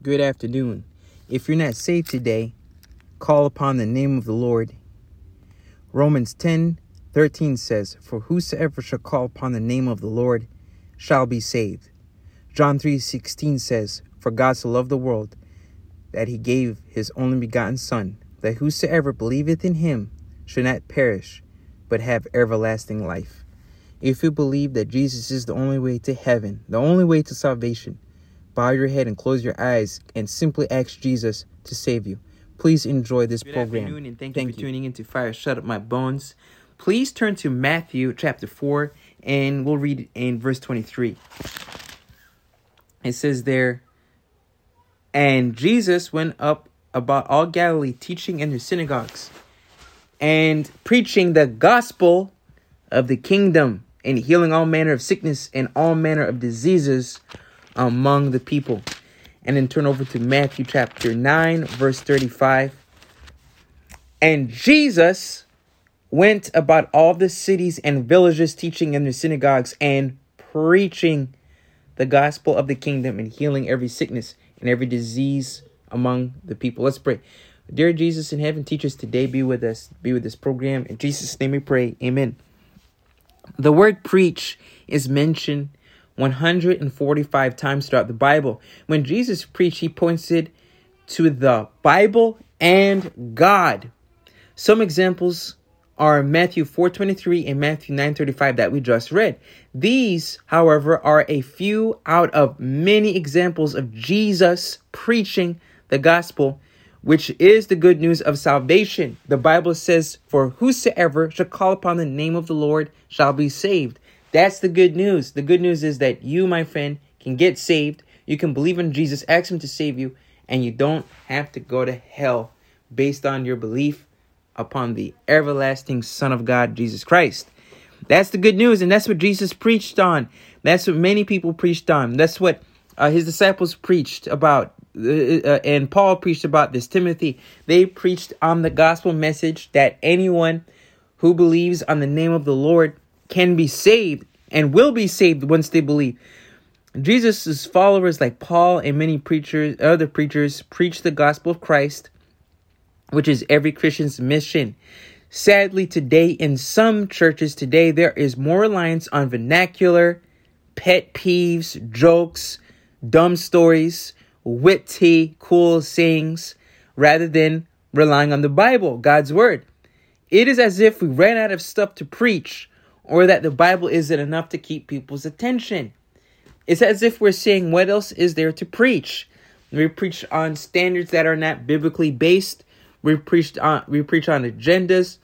good afternoon. If you're not saved today, call upon the name of the Lord. Romans 10 13 says, For whosoever shall call upon the name of the Lord shall be saved. John 3 16 says, For God so loved the world that he gave his only begotten Son, that whosoever believeth in him should not perish, but have everlasting life. If you believe that Jesus is the only way to heaven, the only way to salvation, bow your head and close your eyes and simply ask Jesus to save you. Please enjoy this Good program. afternoon, and thank, Thank you for you. tuning in to Fire Shut Up My Bones. Please turn to Matthew chapter 4, and we'll read it in verse 23. It says there, And Jesus went up about all Galilee, teaching in the synagogues and preaching the gospel of the kingdom and healing all manner of sickness and all manner of diseases among the people. And then turn over to Matthew chapter 9, verse 35. And Jesus went about all the cities and villages, teaching in the synagogues and preaching the gospel of the kingdom and healing every sickness and every disease among the people. Let's pray. Dear Jesus in heaven, teach us today. Be with us. Be with this program. In Jesus' name we pray. Amen. The word preach is mentioned 145 times throughout the Bible. When Jesus preached, he pointed to the Bible and God. Some examples are Matthew 4:23 and Matthew 9:35 that we just read. These, however, are a few out of many examples of Jesus preaching the gospel, which is the good news of salvation. The Bible says, "For whosoever shall call upon the name of the Lord shall be saved." That's the good news. The good news is that you, my friend, can get saved. You can believe in Jesus, ask him to save you, and you don't have to go to hell based on your belief upon the everlasting Son of God, Jesus Christ. That's the good news, and that's what Jesus preached on. That's what many people preached on. That's what uh, his disciples preached about, uh, uh, and Paul preached about this. Timothy, they preached on the gospel message that anyone who believes on the name of the Lord can be saved and will be saved once they believe. Jesus' followers, like Paul and many preachers, other preachers, preach the gospel of Christ which is every Christian's mission. Sadly, today, in some churches today, there is more reliance on vernacular, pet peeves, jokes, dumb stories, witty, cool sayings, rather than relying on the Bible, God's Word. It is as if we ran out of stuff to preach, or that the Bible isn't enough to keep people's attention. It's as if we're saying, What else is there to preach? We preach on standards that are not biblically based we preach on we preach on agendas.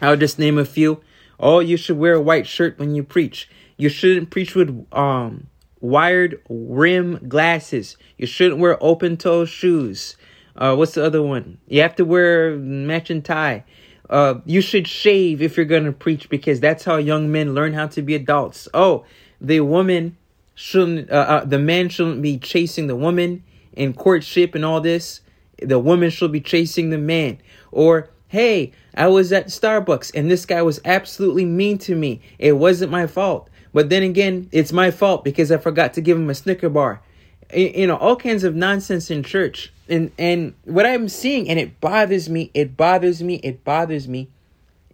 I'll just name a few. Oh, you should wear a white shirt when you preach. You shouldn't preach with um wired rim glasses. You shouldn't wear open toe shoes. Uh, what's the other one? You have to wear matching tie. Uh, you should shave if you're gonna preach because that's how young men learn how to be adults. Oh, the woman shouldn't. Uh, uh, the man shouldn't be chasing the woman in courtship and all this the woman should be chasing the man. Or, hey, I was at Starbucks and this guy was absolutely mean to me. It wasn't my fault. But then again, it's my fault because I forgot to give him a Snicker bar. You know, all kinds of nonsense in church. And and what I'm seeing, and it bothers me, it bothers me, it bothers me,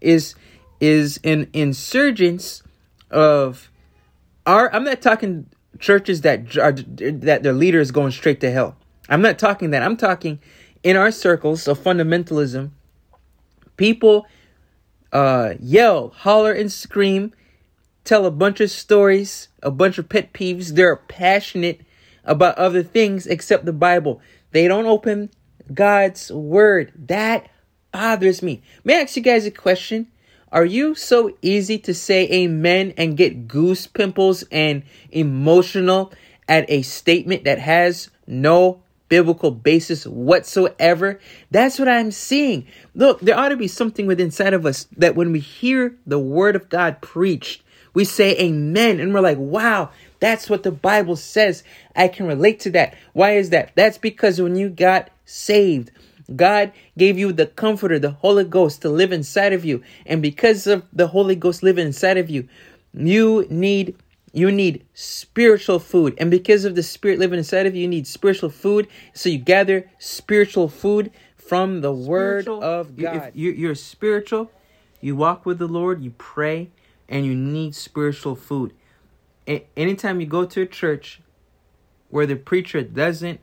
is is an insurgence of our I'm not talking churches that are that their leader is going straight to hell. I'm not talking that. I'm talking in our circles of fundamentalism. People uh, yell, holler, and scream, tell a bunch of stories, a bunch of pet peeves. They're passionate about other things except the Bible. They don't open God's word. That bothers me. May I ask you guys a question? Are you so easy to say amen and get goose pimples and emotional at a statement that has no biblical basis whatsoever. That's what I'm seeing. Look, there ought to be something within inside of us that when we hear the word of God preached, we say amen and we're like, wow, that's what the Bible says. I can relate to that. Why is that? That's because when you got saved, God gave you the comforter, the Holy Ghost to live inside of you. And because of the Holy Ghost living inside of you, you need you need spiritual food. And because of the spirit living inside of you, you need spiritual food. So you gather spiritual food from the spiritual, word of God. You, you're spiritual, you walk with the Lord, you pray, and you need spiritual food. A- anytime you go to a church where the preacher doesn't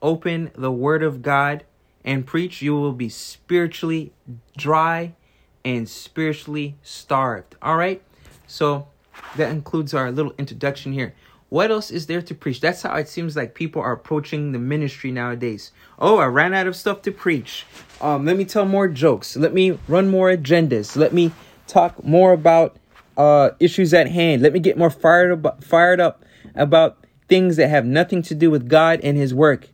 open the word of God and preach, you will be spiritually dry and spiritually starved. All right? So that includes our little introduction here. What else is there to preach? That's how it seems like people are approaching the ministry nowadays. Oh, I ran out of stuff to preach. Um, let me tell more jokes. Let me run more agendas. Let me talk more about uh, issues at hand. Let me get more fired up, fired up about things that have nothing to do with God and His work.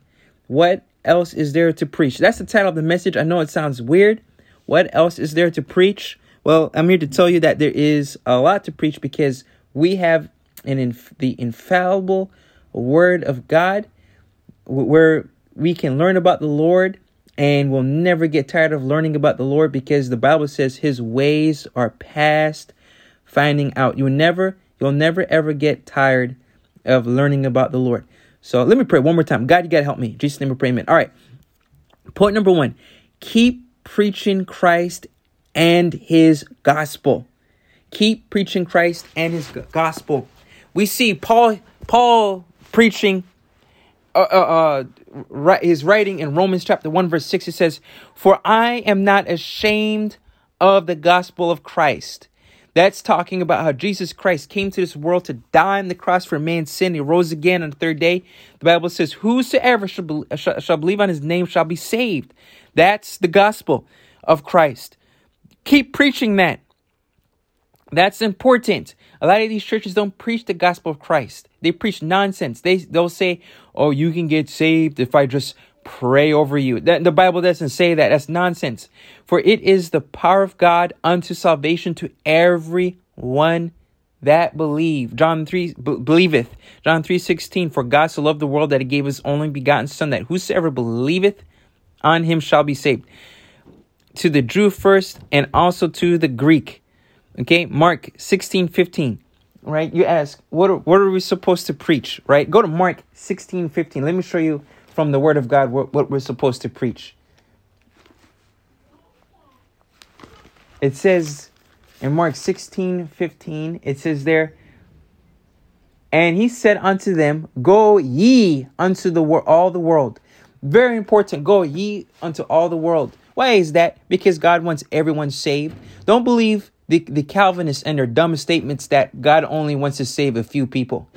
What else is there to preach? That's the title of the message. I know it sounds weird. What else is there to preach? Well, I'm here to tell you that there is a lot to preach because we have an inf- the infallible word of God where we can learn about the Lord and we'll never get tired of learning about the Lord because the Bible says his ways are past finding out. You'll never you'll never ever get tired of learning about the Lord. So let me pray one more time. God, you gotta help me. Jesus' name we pray, amen. All right. Point number one. Keep preaching Christ and his gospel. Keep preaching Christ and his gospel we see Paul Paul preaching uh, uh, uh, his writing in Romans chapter 1 verse 6 it says for I am not ashamed of the gospel of Christ that's talking about how Jesus Christ came to this world to die on the cross for man's sin. He rose again on the third day. The Bible says, Whosoever shall, be, shall, shall believe on his name shall be saved. That's the gospel of Christ. Keep preaching that. That's important. A lot of these churches don't preach the gospel of Christ. They preach nonsense. They they'll say, "Oh, you can get saved if I just pray over you." That the Bible doesn't say that. That's nonsense. For it is the power of God unto salvation to everyone that believe. John 3 b- believeth. John 3:16 For God so loved the world that he gave his only begotten son that whosoever believeth on him shall be saved. To the Jew first and also to the Greek. Okay, Mark 16, 15. Right? You ask, what are, what are we supposed to preach? Right? Go to Mark 16, 15. Let me show you from the Word of God what, what we're supposed to preach. It says in Mark 16, 15, it says there, and he said unto them, Go ye unto the wor- all the world. Very important. Go ye unto all the world. Why is that? Because God wants everyone saved. Don't believe the, the Calvinists and their dumb statements that God only wants to save a few people.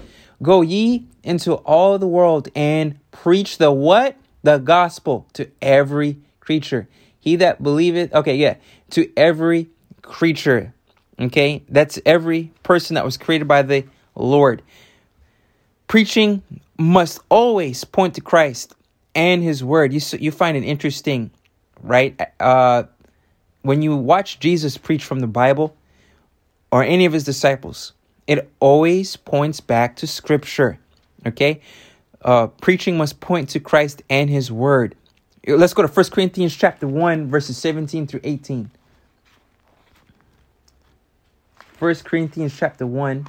Go ye into all the world and preach the what? The gospel to every creature. He that believeth, okay, yeah, to every creature. Okay, that's every person that was created by the Lord. Preaching must always point to Christ and His Word. You you find it interesting, right? Uh, when you watch Jesus preach from the Bible or any of his disciples, it always points back to Scripture. Okay? Uh, preaching must point to Christ and his word. Let's go to 1 Corinthians chapter 1, verses 17 through 18. 1 Corinthians chapter 1.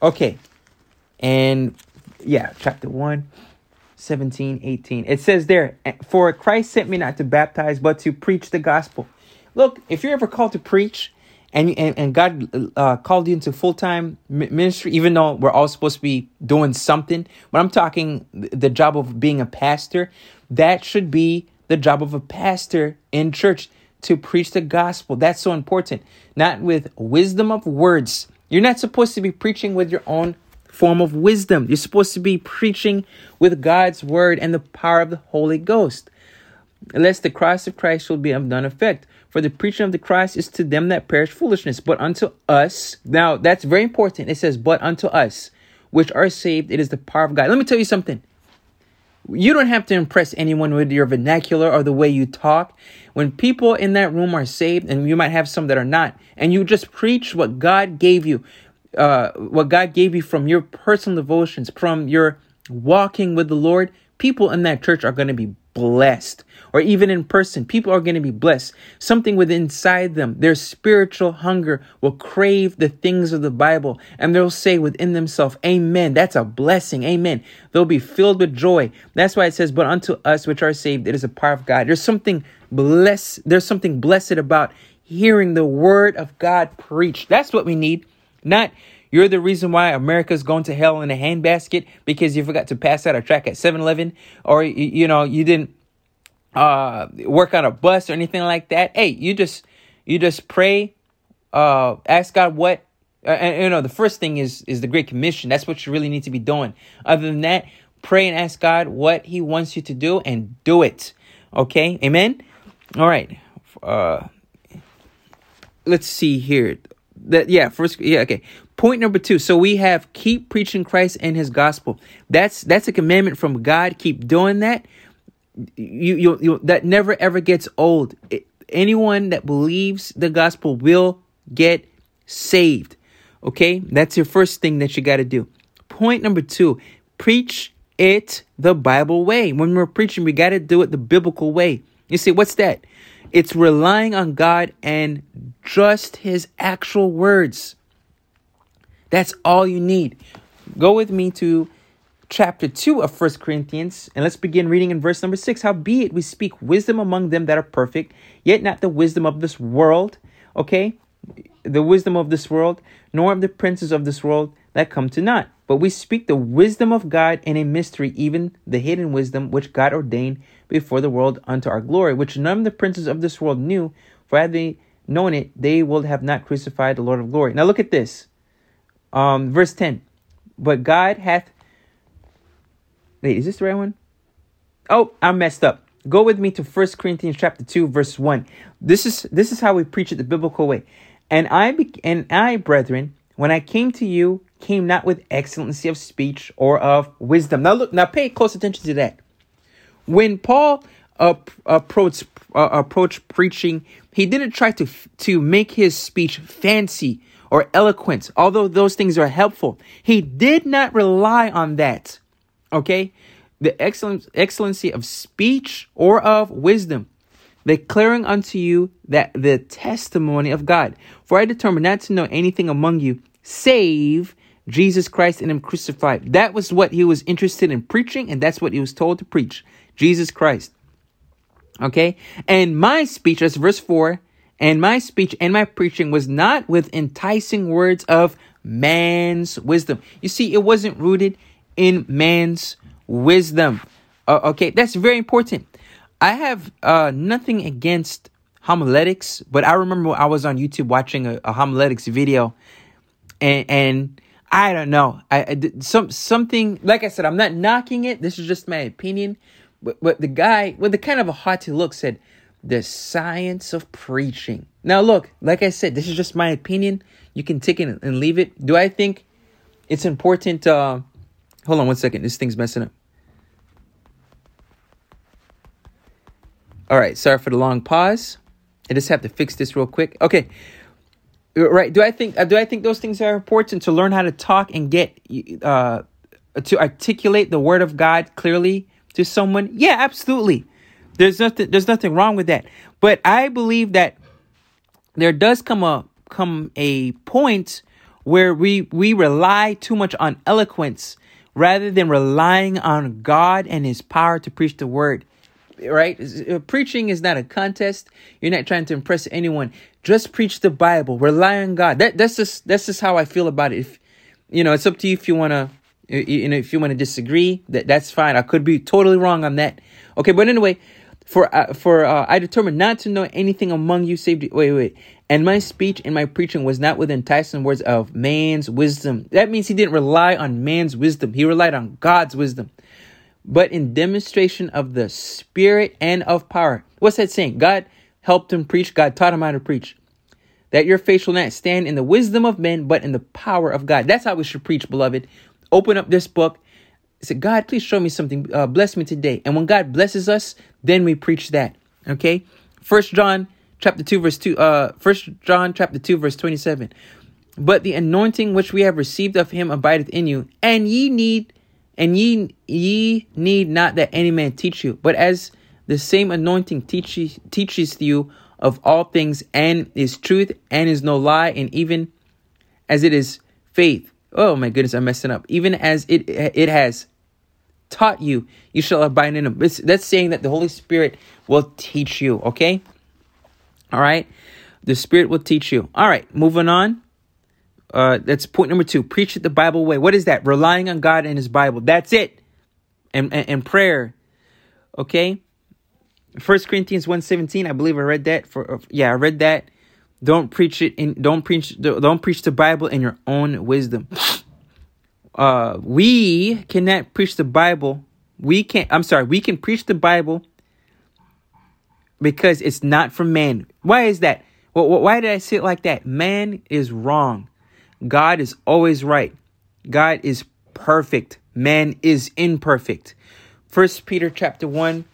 Okay. And yeah, chapter 1 17, 18. It says there, For Christ sent me not to baptize, but to preach the gospel. Look, if you're ever called to preach and, and, and God uh, called you into full time ministry, even though we're all supposed to be doing something, but I'm talking the job of being a pastor, that should be the job of a pastor in church to preach the gospel. That's so important. Not with wisdom of words. You're not supposed to be preaching with your own form of wisdom. You're supposed to be preaching with God's word and the power of the Holy Ghost, lest the cross of Christ shall be of none effect. For the preaching of the Christ is to them that perish foolishness, but unto us, now that's very important. It says, but unto us, which are saved, it is the power of God. Let me tell you something. You don't have to impress anyone with your vernacular or the way you talk. When people in that room are saved, and you might have some that are not, and you just preach what God gave you, uh, what God gave you from your personal devotions, from your walking with the Lord, people in that church are going to be blessed. Or even in person people are going to be blessed. Something within inside them their spiritual hunger will crave the things of the bible and they'll say within themselves amen. That's a blessing. Amen. They'll be filled with joy. That's why it says but unto us which are saved it is a power of god. There's something blessed there's something blessed about hearing the word of god preached. That's what we need not you're the reason why America's going to hell in a handbasket because you forgot to pass out a track at 7-Eleven or you, you know you didn't uh, work on a bus or anything like that. Hey, you just you just pray, uh, ask God what. Uh, and you know the first thing is is the Great Commission. That's what you really need to be doing. Other than that, pray and ask God what He wants you to do and do it. Okay, Amen. All right. Uh, let's see here. That yeah, first yeah okay. Point number two. So we have keep preaching Christ and His gospel. That's that's a commandment from God. Keep doing that you you, you that never ever gets old. It, anyone that believes the gospel will get saved. Okay? That's your first thing that you got to do. Point number 2, preach it the Bible way. When we're preaching, we got to do it the biblical way. You see, what's that? It's relying on God and just his actual words. That's all you need. Go with me to chapter 2 of First Corinthians, and let's begin reading in verse number 6. Howbeit we speak wisdom among them that are perfect, yet not the wisdom of this world, okay? The wisdom of this world, nor of the princes of this world that come to naught. But we speak the wisdom of God in a mystery, even the hidden wisdom which God ordained before the world unto our glory, which none of the princes of this world knew, for had they known it, they would have not crucified the Lord of glory. Now look at this. Um, verse 10. But God hath Wait, is this the right one? Oh, I messed up. Go with me to First Corinthians chapter 2 verse 1. This is this is how we preach it the biblical way. And I be, and I, brethren, when I came to you, came not with excellency of speech or of wisdom. Now look, now pay close attention to that. When Paul approached uh, approached preaching, he didn't try to to make his speech fancy or eloquent, although those things are helpful. He did not rely on that. Okay? The excellence, excellency of speech or of wisdom, declaring unto you that the testimony of God. For I determined not to know anything among you save Jesus Christ and Him crucified. That was what he was interested in preaching, and that's what he was told to preach Jesus Christ. Okay? And my speech, that's verse 4, and my speech and my preaching was not with enticing words of man's wisdom. You see, it wasn't rooted in man's wisdom. Uh, okay, that's very important. I have uh, nothing against homiletics, but I remember I was on YouTube watching a, a homiletics video, and and I don't know, I, I some something like I said, I'm not knocking it. This is just my opinion, but but the guy with the kind of a haughty look said, "The science of preaching." Now look, like I said, this is just my opinion. You can take it and leave it. Do I think it's important? Uh, Hold on one second. This thing's messing up. All right. Sorry for the long pause. I just have to fix this real quick. Okay. Right. Do I think uh, do I think those things are important to learn how to talk and get uh to articulate the word of God clearly to someone? Yeah, absolutely. There's nothing there's nothing wrong with that. But I believe that there does come a come a point where we we rely too much on eloquence rather than relying on God and His power to preach the word. Right? Uh, preaching is not a contest. You're not trying to impress anyone. Just preach the Bible. Rely on God. That that's just that's just how I feel about it. If you know, it's up to you if you want to you know if you want to disagree that that's fine i could be totally wrong on that okay but anyway for uh, for uh, i determined not to know anything among you save wait wait and my speech and my preaching was not with enticing words of man's wisdom. That means he didn't rely on man's wisdom. He relied on God's wisdom. But in demonstration of the spirit and of power. What's that saying? God helped him preach. God taught him how to preach. That your faith shall not stand in the wisdom of men, but in the power of God. That's how we should preach, beloved. Open up this book. Say, God, please show me something. Uh, bless me today. And when God blesses us, then we preach that. Okay? First John chapter 2 verse 2 uh first john chapter 2 verse 27 but the anointing which we have received of him abideth in you and ye need And ye ye need not that any man teach you, but as the same anointing teaches teaches you of all things, and is truth, and is no lie, and even as it is faith. Oh my goodness, I'm messing up. Even as it it has taught you, you shall abide in him. That's saying that the Holy Spirit will teach you. Okay. All right. The Spirit will teach you. All right. Moving on. Uh, that's point number two. Preach it the Bible way. What is that? Relying on God and His Bible. That's it. And and, and prayer. Okay. First Corinthians 1:17, I believe I read that for uh, yeah, I read that. Don't preach it in don't preach don't preach the Bible in your own wisdom. Uh we cannot preach the Bible. We can't I'm sorry, we can preach the Bible because it's not from man. Why is that? Well, why did I say it like that? Man is wrong. God is always right. God is perfect. Man is imperfect. First Peter chapter 1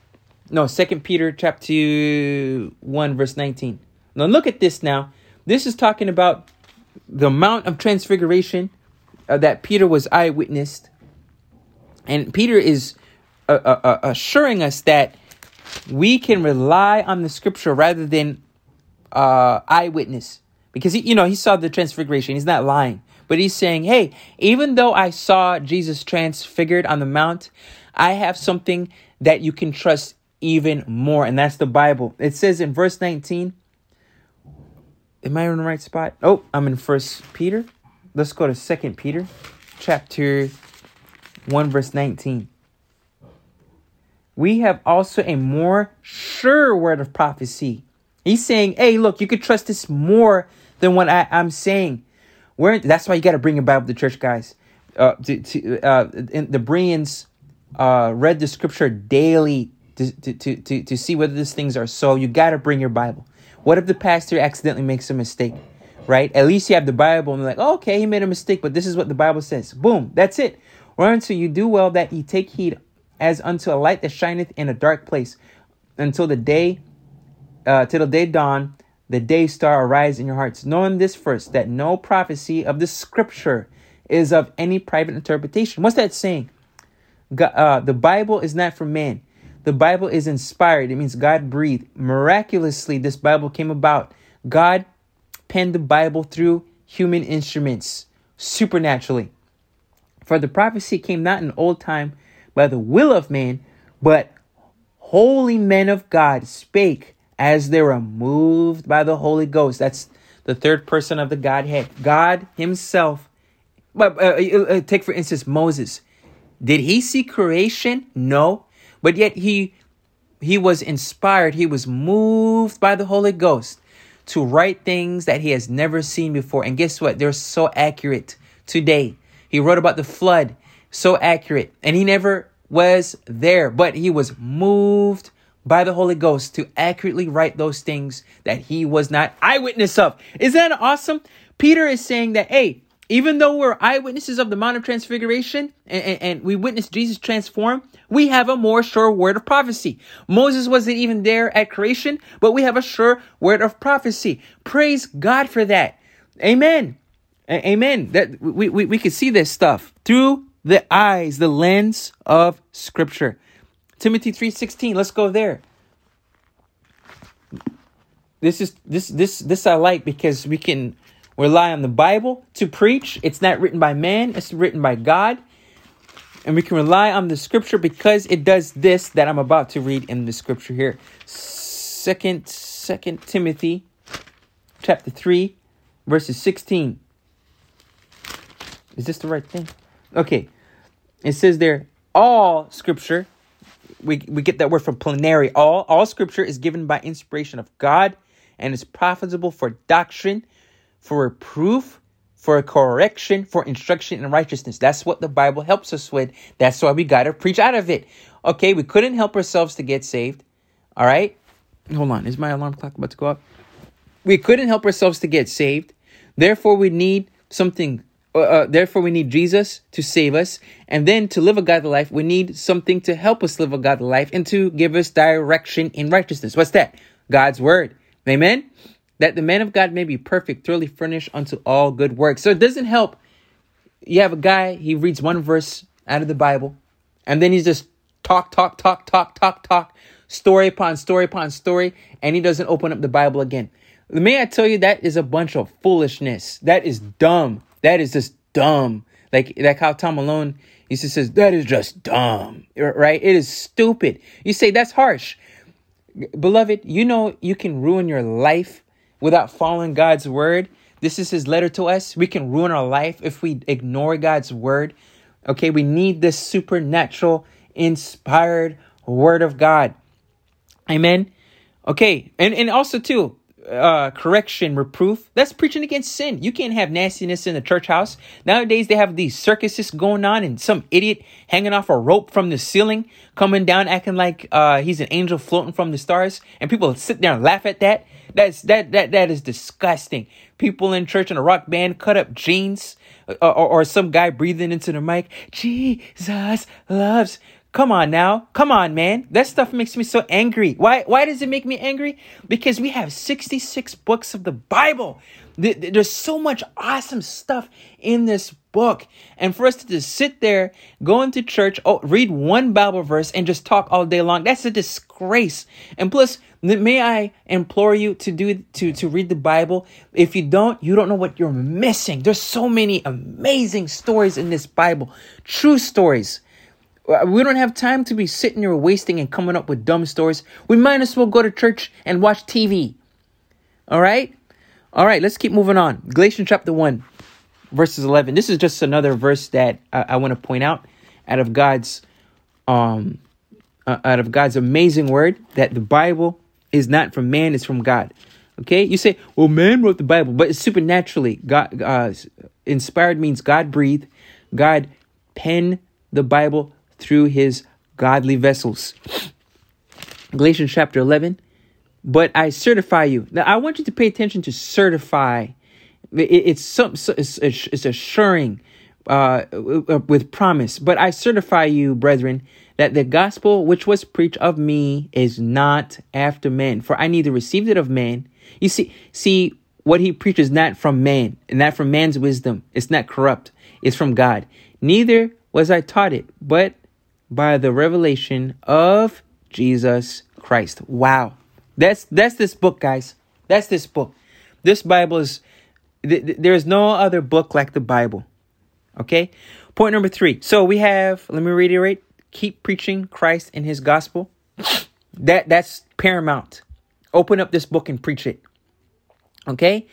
no, Second Peter chapter 1 verse 19. Now look at this now. This is talking about the Mount of Transfiguration uh, that Peter was eyewitnessed. And Peter is uh, uh, uh, assuring us that we can rely on the scripture rather than uh, eyewitness. Because, he, you know, he saw the transfiguration. He's not lying. But he's saying, hey, even though I saw Jesus transfigured on the mount, I have something that you can trust even more, and that's the Bible. It says in verse 19, Am I in the right spot? Oh, I'm in First Peter. Let's go to Second Peter, chapter 1, verse 19. We have also a more sure word of prophecy. He's saying, hey, look, you could trust this more than what I, am saying. We're, that's why you got to bring Bible to church, guys. Uh, to, to, uh, the Bereans uh, read the scripture daily to, to, to, to see whether these things are so. You got to bring your Bible. What if the pastor accidentally makes a mistake? Right? At least you have the Bible and like, oh, okay, he made a mistake, but this is what the Bible says. Boom, that's it. Or until you do well that ye take heed as unto a light that shineth in a dark place, until the day, uh, till the day dawn, the day star arise in your hearts, knowing this first, that no prophecy of the scripture is of any private interpretation. What's that saying? God, uh, the Bible is not for man. The Bible is inspired. It means God breathed. Miraculously, this Bible came about. God penned the Bible through human instruments, supernaturally. For the prophecy came not in old time by the will of man, but holy men of God spake as they were moved by the Holy Ghost. That's the third person of the Godhead. God Himself. But uh, uh, uh take for instance Moses. Did he see creation? No. But yet he he was inspired, he was moved by the Holy Ghost to write things that he has never seen before. And guess what? They're so accurate today. He wrote about the flood, so accurate. And he never was there, but he was moved by the Holy Ghost to accurately write those things that he was not eyewitness of. Isn't that awesome? Peter is saying that, hey, even though we're eyewitnesses of the Mount of Transfiguration and, and, and, we witnessed Jesus transform, we have a more sure word of prophecy. Moses wasn't even there at creation, but we have a sure word of prophecy. Praise God for that. Amen. A- amen. That we, we, we can see this stuff through the eyes, the lens of Scripture. Timothy 3.16, let's go there. This is this this this I like because we can rely on the Bible to preach. It's not written by man, it's written by God. And we can rely on the scripture because it does this that I'm about to read in the scripture here. Second, Second Timothy chapter 3, verses 16. Is this the right thing? Okay. It says there, all scripture, we, we get that word from plenary. All, all scripture is given by inspiration of God and is profitable for doctrine, for reproof, for correction, for instruction in righteousness. That's what the Bible helps us with. That's why we got to preach out of it. Okay, we couldn't help ourselves to get saved. All right? Hold on. Is my alarm clock about to go up? We couldn't help ourselves to get saved. Therefore, we need something. Uh, uh, therefore, we need Jesus to save us. And then to live a godly life, we need something to help us live a godly life and to give us direction in righteousness. What's that? God's word. Amen? that the man of God may be perfect, thoroughly furnished unto all good works. So it doesn't help. You have a guy, he reads one verse out of the Bible, and then he's just talk, talk, talk, talk, talk, talk, story upon story upon story, and he doesn't open up the Bible again. May I tell you that is a bunch of foolishness. That is dumb. That is just dumb. Like like how Tom Malone he just says that is just dumb, right? It is stupid. You say that's harsh, beloved. You know you can ruin your life without following God's word. This is His letter to us. We can ruin our life if we ignore God's word. Okay, we need this supernatural, inspired word of God. Amen. Okay, and and also too, uh, correction, reproof. That's preaching against sin. You can't have nastiness in the church house. Nowadays, they have these circuses going on, and some idiot hanging off a rope from the ceiling, coming down, acting like uh, he's an angel floating from the stars, and people sit there and laugh at that. That's that that that is disgusting. People in church in a rock band cut up jeans, uh, or, or some guy breathing into the mic. Jesus loves. Come on now. Come on, man. That stuff makes me so angry. Why why does it make me angry? Because we have 66 books of the Bible. There's so much awesome stuff in this book. And for us to just sit there, go into church, oh, read one Bible verse and just talk all day long, that's a disgrace. And plus, may I implore you to do to to read the Bible? If you don't, you don't know what you're missing. There's so many amazing stories in this Bible. True stories we don't have time to be sitting here wasting and coming up with dumb stories. We might as well go to church and watch TV. All right? All right, let's keep moving on. Galatians chapter 1, verses 11. This is just another verse that I, I want to point out out of God's um uh, out of God's amazing word that the Bible is not from man, it's from God. Okay? You say, "Well, man wrote the Bible," but it's supernaturally God uh, inspired means God breathed. God penned the Bible through his godly vessels. Galatians chapter 11. But I certify you. Now, I want you to pay attention to certify. it's some, it's, assuring uh, with promise. But I certify you, brethren, that the gospel which was preached of me is not after men. For I neither received it of man. You see, see what he preaches not from man, and not from man's wisdom. It's not corrupt. It's from God. Neither was I taught it, but by the revelation of Jesus Christ. Wow. That's that's this book, guys. That's this book. This Bible is th- th- there's no other book like the Bible. Okay? Point number 3. So we have let me reiterate, keep preaching Christ and his gospel. That that's paramount. Open up this book and preach it. Okay?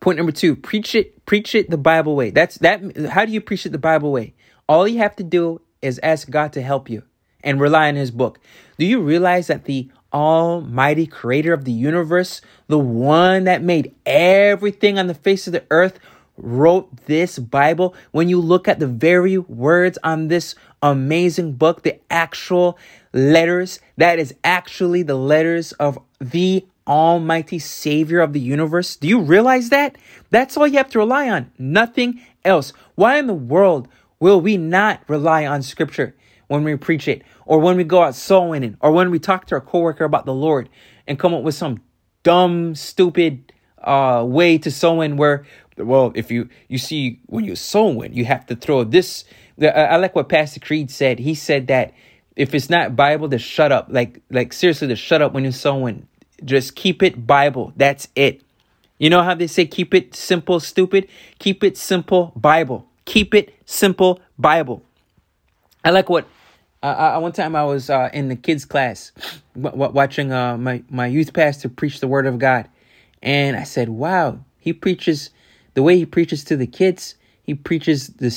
Point number 2, preach it preach it the Bible way. That's that how do you preach it the Bible way? All you have to do is ask God to help you and rely on His book. Do you realize that the Almighty Creator of the universe, the one that made everything on the face of the earth, wrote this Bible? When you look at the very words on this amazing book, the actual letters, that is actually the letters of the Almighty Savior of the universe. Do you realize that? That's all you have to rely on, nothing else. Why in the world Will we not rely on scripture when we preach it or when we go out soul winning or when we talk to our coworker about the Lord and come up with some dumb, stupid uh, way to soul win where, well, if you, you see, when you soul win, you have to throw this. I like what Pastor Creed said. He said that if it's not Bible, to shut up. Like, like seriously, to shut up when you're sowing. Just keep it Bible. That's it. You know how they say keep it simple, stupid? Keep it simple, Bible. Keep it simple Bible. I like what uh, one time I was uh, in the kids class w- w- watching uh, my my youth pastor preach the word of God, and I said, "Wow, he preaches the way he preaches to the kids. He preaches the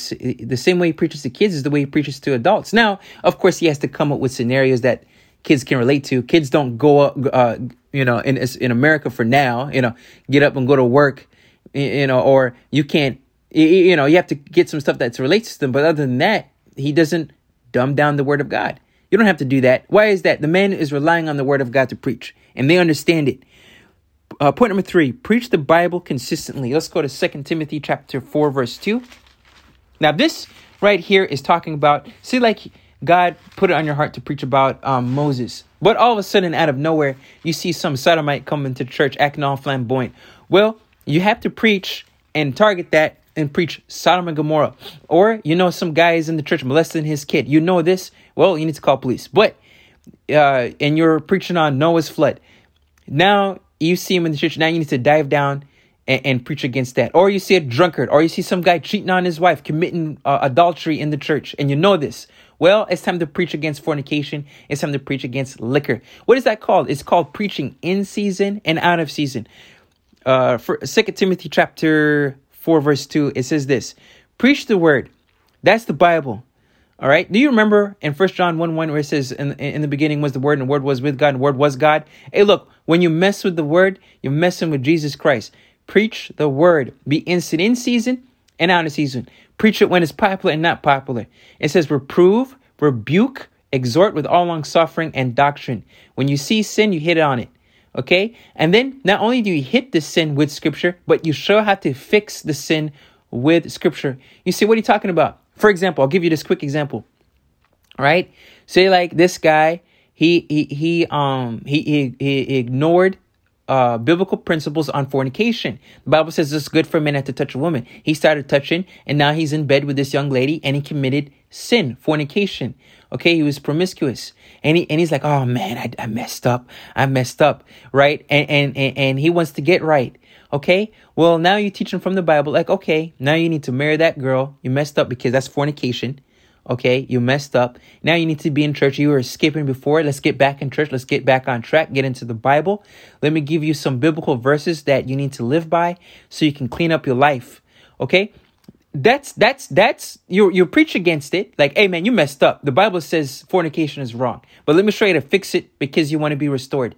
the same way he preaches to kids is the way he preaches to adults." Now, of course, he has to come up with scenarios that kids can relate to. Kids don't go up, uh, you know, in in America for now, you know, get up and go to work, you know, or you can't you know, you have to get some stuff that relates to them. But other than that, he doesn't dumb down the word of God. You don't have to do that. Why is that? The man is relying on the word of God to preach, and they understand it. Uh, point number three: preach the Bible consistently. Let's go to Second Timothy chapter four, verse two. Now, this right here is talking about. See, like God put it on your heart to preach about um, Moses, but all of a sudden, out of nowhere, you see some sodomite come into church acting all flamboyant. Well, you have to preach and target that and preach Sodom and Gomorrah. Or you know some guy is in the church molesting his kid. You know this. Well, you need to call police. But uh, and you're preaching on Noah's flood. Now you see him in the church. Now you need to dive down and, and preach against that. Or you see a drunkard, or you see some guy cheating on his wife, committing uh, adultery in the church, and you know this. Well, it's time to preach against fornication. It's time to preach against liquor. What is that called? It's called preaching in season and out of season. Uh, for Second Timothy chapter four, verse two, it says this: "Preach the word." That's the Bible. All right. Do you remember in First John 1 1 where it says, in, in the beginning was the Word, and the Word was with God, and the Word was God? Hey, look, when you mess with the Word, you're messing with Jesus Christ. Preach the Word. Be instant in season and out of season. Preach it when it's popular and not popular. It says, reprove, rebuke, exhort with all long suffering and doctrine. When you see sin, you hit on it. Okay? And then not only do you hit the sin with Scripture, but you show how to fix the sin with Scripture. You see, what are you talking about? For example, I'll give you this quick example. Right? Say like this guy, he he he um he he, he ignored uh, biblical principles on fornication. The Bible says it's good for men not to touch a woman. He started touching, and now he's in bed with this young lady, and he committed sin, fornication. Okay, he was promiscuous, and he and he's like, oh man, I, I messed up, I messed up, right? And, and and and he wants to get right. Okay, well now you teach him from the Bible, like okay, now you need to marry that girl. You messed up because that's fornication. Okay, you messed up. Now you need to be in church. You were escaping before. Let's get back in church. Let's get back on track. Get into the Bible. Let me give you some biblical verses that you need to live by so you can clean up your life. Okay? That's that's that's you you preach against it. Like, hey man, you messed up. The Bible says fornication is wrong. But let me show you to fix it because you want to be restored.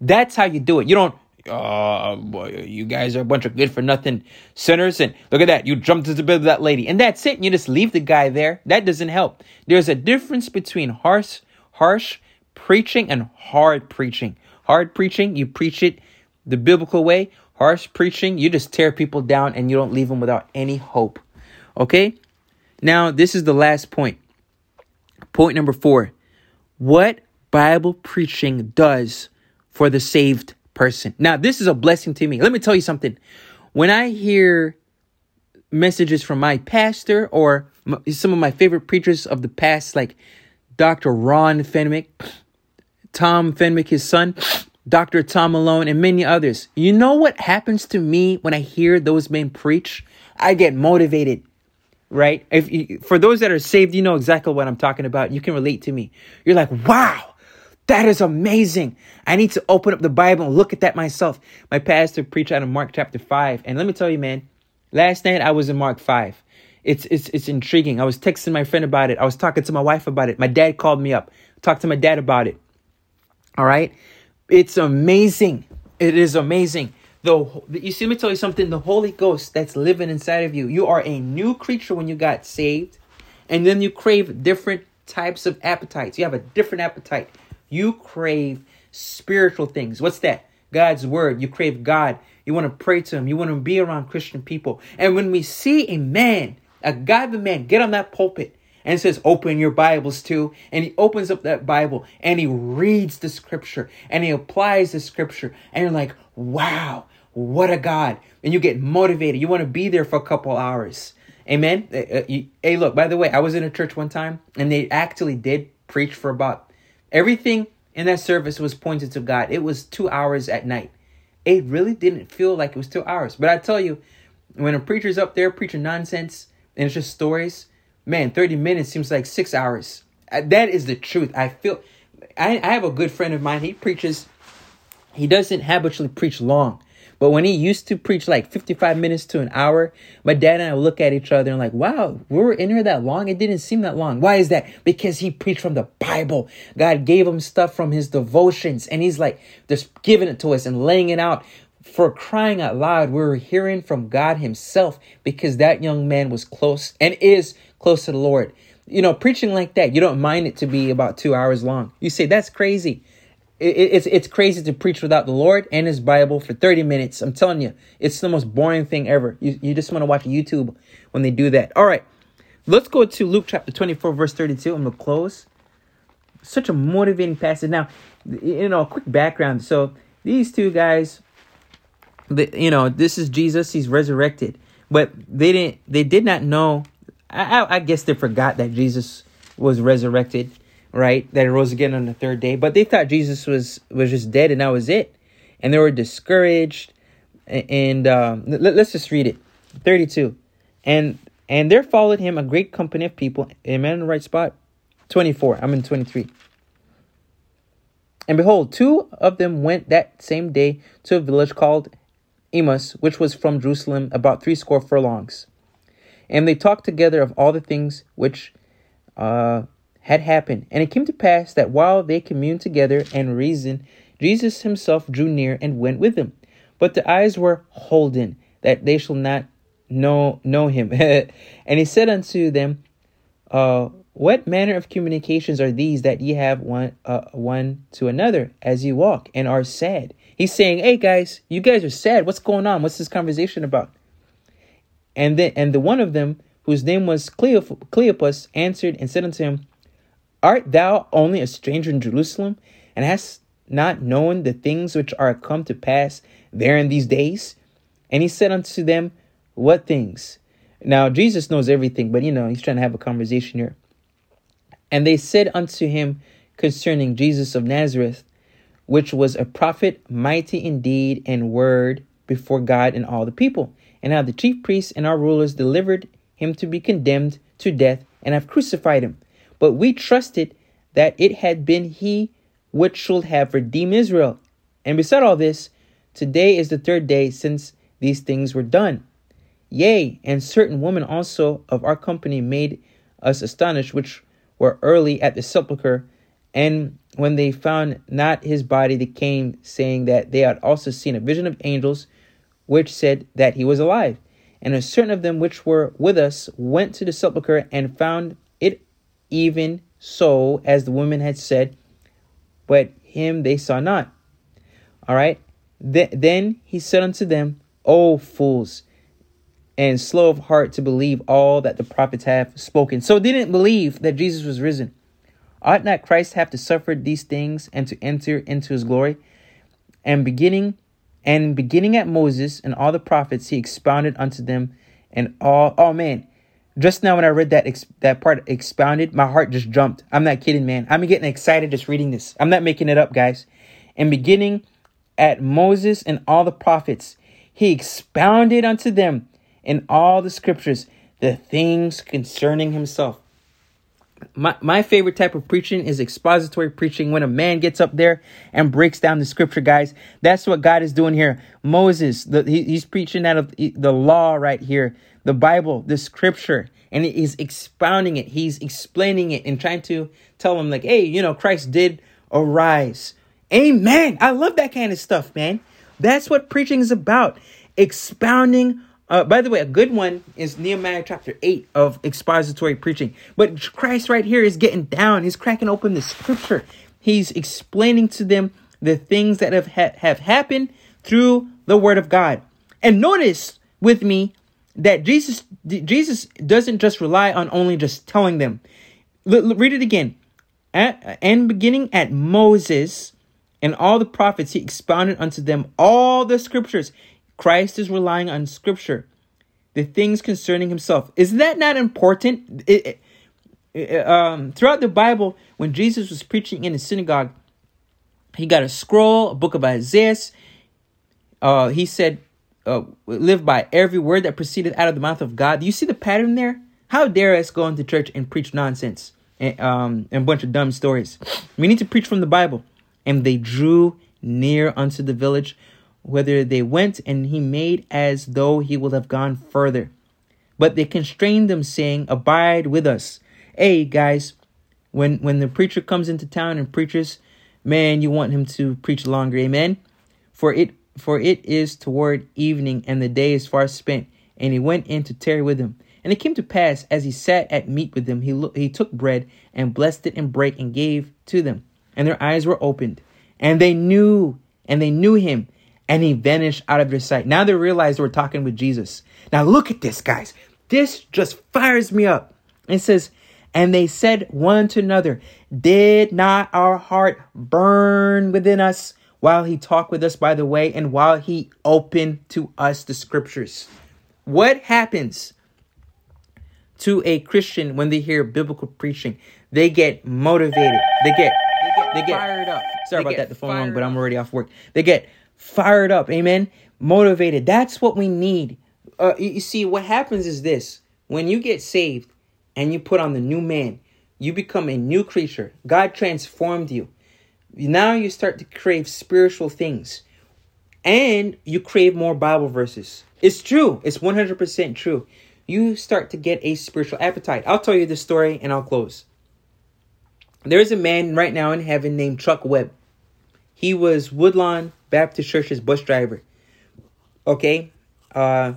That's how you do it. You don't uh, boy, you guys are a bunch of good for nothing sinners. And look at that. You jumped into the bed of that lady. And that's it. And you just leave the guy there. That doesn't help. There's a difference between harsh, harsh preaching and hard preaching. Hard preaching, you preach it the biblical way. Harsh preaching, you just tear people down and you don't leave them without any hope. Okay? Now, this is the last point. Point number four. What Bible preaching does for the saved person. Now, this is a blessing to me. Let me tell you something. When I hear messages from my pastor or some of my favorite preachers of the past, like Dr. Ron Fenwick, Tom Fenwick, his son, Dr. Tom Malone, and many others. You know what happens to me when I hear those men preach? I get motivated, right? If you, for those that are saved, you know exactly what I'm talking about. You can relate to me. You're like, wow, that is amazing. I need to open up the Bible and look at that myself. My pastor preached out of Mark chapter 5. And let me tell you, man, last night I was in Mark 5. It's, it's, it's intriguing. I was texting my friend about it. I was talking to my wife about it. My dad called me up. Talked to my dad about it. All right. It's amazing. It is amazing. The, you see, let me tell you something. The Holy Ghost that's living inside of you, you are a new creature when you got saved. And then you crave different types of appetites. You have a different appetite. You crave spiritual things. What's that? God's word. You crave God. You want to pray to Him. You want to be around Christian people. And when we see a man, a godly man, get on that pulpit and says, Open your Bibles too. And he opens up that Bible and he reads the scripture and he applies the scripture. And you're like, Wow, what a God. And you get motivated. You want to be there for a couple hours. Amen. Uh, uh, hey, look, by the way, I was in a church one time and they actually did preach for about Everything in that service was pointed to God. It was two hours at night. It really didn't feel like it was two hours. But I tell you, when a preacher's up there preaching nonsense and it's just stories, man, 30 minutes seems like six hours. Uh, that is the truth. I feel I, I have a good friend of mine. He preaches, he doesn't habitually preach long. But when he used to preach like 55 minutes to an hour, my dad and I would look at each other and like, wow, we were in here that long. It didn't seem that long. Why is that? Because he preached from the Bible. God gave him stuff from his devotions and he's like just giving it to us and laying it out. For crying out loud, we were hearing from God himself because that young man was close and is close to the Lord. You know, preaching like that, you don't mind it to be about two hours long. You say, that's crazy it's it's crazy to preach without the Lord and His Bible for 30 minutes. I'm telling you, it's the most boring thing ever. You, you just want to watch YouTube when they do that. All right, let's go to Luke chapter 24, verse 32. I'm gonna close. Such a motivating passage. Now, you know, a quick background. So these two guys, the, you know, this is Jesus. He's resurrected. but they didn't. They did not know. I, I, I guess they forgot that Jesus was resurrected, right? That rose again on the third day. But they thought Jesus was was just dead and that was it, and they were discouraged. And um, let, us just read it, thirty-two, and and there followed him a great company of people. Am I in the right spot? Twenty-four. I'm in twenty-three. And behold, two of them went that same day to a village called Emmaus, which was from Jerusalem about threescore furlongs. And they talked together of all the things which uh, had happened. And it came to pass that while they communed together and reasoned, Jesus himself drew near and went with them. But the eyes were holden, that they shall not know know him. and he said unto them, uh, What manner of communications are these that ye have one uh, one to another as ye walk, and are sad? He's saying, "Hey guys, you guys are sad. What's going on? What's this conversation about?" And then, and the one of them, whose name was Cleopas, answered and said unto him, "Art thou only a stranger in Jerusalem, and hast not known the things which are come to pass there in these days?" And he said unto them, "What things?" Now Jesus knows everything, but you know he's trying to have a conversation here. And they said unto him concerning Jesus of Nazareth, which was a prophet, mighty in deed and word before God and all the people. And how the chief priests and our rulers delivered him to be condemned to death and have crucified him. But we trusted that it had been he which should have redeemed Israel. And beside all this, today is the third day since these things were done. Yea, and certain women also of our company made us astonished, which were early at the sepulchre and when they found not his body, they came saying that they had also seen a vision of angels, which said that he was alive. And a certain of them which were with us went to the sepulchre and found it even so as the women had said, but him they saw not. All right. Th- then he said unto them, O fools, and slow of heart to believe all that the prophets have spoken. So didn't believe that Jesus was risen. Ought not Christ have to suffer these things and to enter into his glory? And beginning and beginning at Moses and all the prophets, he expounded unto them and all. Oh man, just now when I read that that part expounded, my heart just jumped. I'm not kidding, man. I'm getting excited just reading this. I'm not making it up, guys. And beginning at Moses and all the prophets, he expounded unto them in all the scriptures the things concerning himself my, my favorite type of preaching is expository preaching when a man gets up there and breaks down the scripture guys that's what god is doing here moses the, he, he's preaching out of the law right here the bible the scripture and he's expounding it he's explaining it and trying to tell them like hey you know christ did arise amen i love that kind of stuff man that's what preaching is about expounding uh, by the way, a good one is Nehemiah chapter 8 of expository preaching. But Christ right here is getting down. He's cracking open the scripture. He's explaining to them the things that have, ha- have happened through the word of God. And notice with me that Jesus Jesus doesn't just rely on only just telling them. L- read it again. At, and beginning at Moses and all the prophets, he expounded unto them all the scriptures. Christ is relying on scripture, the things concerning himself. Is that not important? It, it, um, throughout the Bible, when Jesus was preaching in the synagogue, he got a scroll, a book of Isaiah. Uh, he said, uh, live by every word that proceeded out of the mouth of God. Do you see the pattern there? How dare us go into church and preach nonsense and, um, and a bunch of dumb stories? We need to preach from the Bible. And they drew near unto the village whither they went, and he made as though he would have gone further. But they constrained them, saying, Abide with us. Hey, guys, when when the preacher comes into town and preaches, man, you want him to preach longer, amen? For it for it is toward evening, and the day is far spent. And he went in to tarry with them. And it came to pass, as he sat at meat with them, he, lo- he took bread and blessed it and brake and gave to them. And their eyes were opened, and they knew, and they knew him, and he vanished out of their sight. Now they realize they were talking with Jesus. Now look at this, guys. This just fires me up. It says, and they said one to another, Did not our heart burn within us while he talked with us by the way and while he opened to us the scriptures? What happens to a Christian when they hear biblical preaching? They get motivated. They get they get fired up. Sorry They about that, the phone rang, but I'm already off work. They get fired up, amen. Motivated. That's what we need. Uh, you see, what happens is this: when you get saved and you put on the new man, you become a new creature. God transformed you. Now you start to crave spiritual things, and you crave more Bible verses. It's true. It's 100% true. You start to get a spiritual appetite. I'll tell you the story and I'll close. There's a man right now in heaven named Chuck Webb. He was Woodlawn Baptist Church's bus driver. Okay, uh,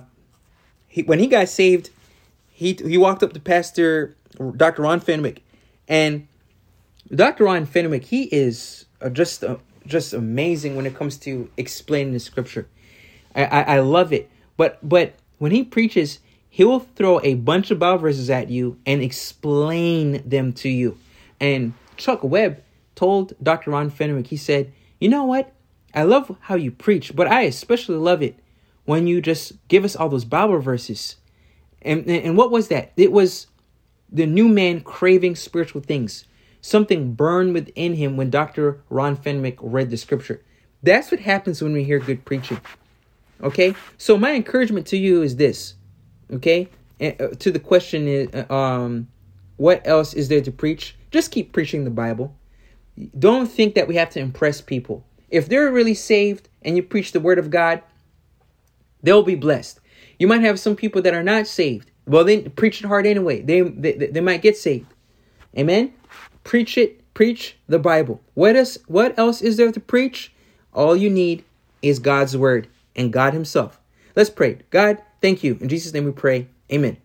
he, when he got saved, he he walked up to Pastor Dr. Ron Fenwick, and Dr. Ron Fenwick he is uh, just uh, just amazing when it comes to explaining the scripture. I, I I love it, but but when he preaches, he will throw a bunch of Bible verses at you and explain them to you. And Chuck Webb told Dr. Ron Fenwick, he said, You know what? I love how you preach, but I especially love it when you just give us all those Bible verses. And, and what was that? It was the new man craving spiritual things. Something burned within him when Dr. Ron Fenwick read the scripture. That's what happens when we hear good preaching. Okay? So my encouragement to you is this. Okay? And, uh, to the question is uh, um what else is there to preach? Just keep preaching the Bible. Don't think that we have to impress people. If they're really saved and you preach the word of God, they'll be blessed. You might have some people that are not saved. Well, then preach it hard anyway. They they, they might get saved. Amen. Preach it. Preach the Bible. What else? What else is there to preach? All you need is God's word and God Himself. Let's pray. God, thank you. In Jesus' name we pray. Amen.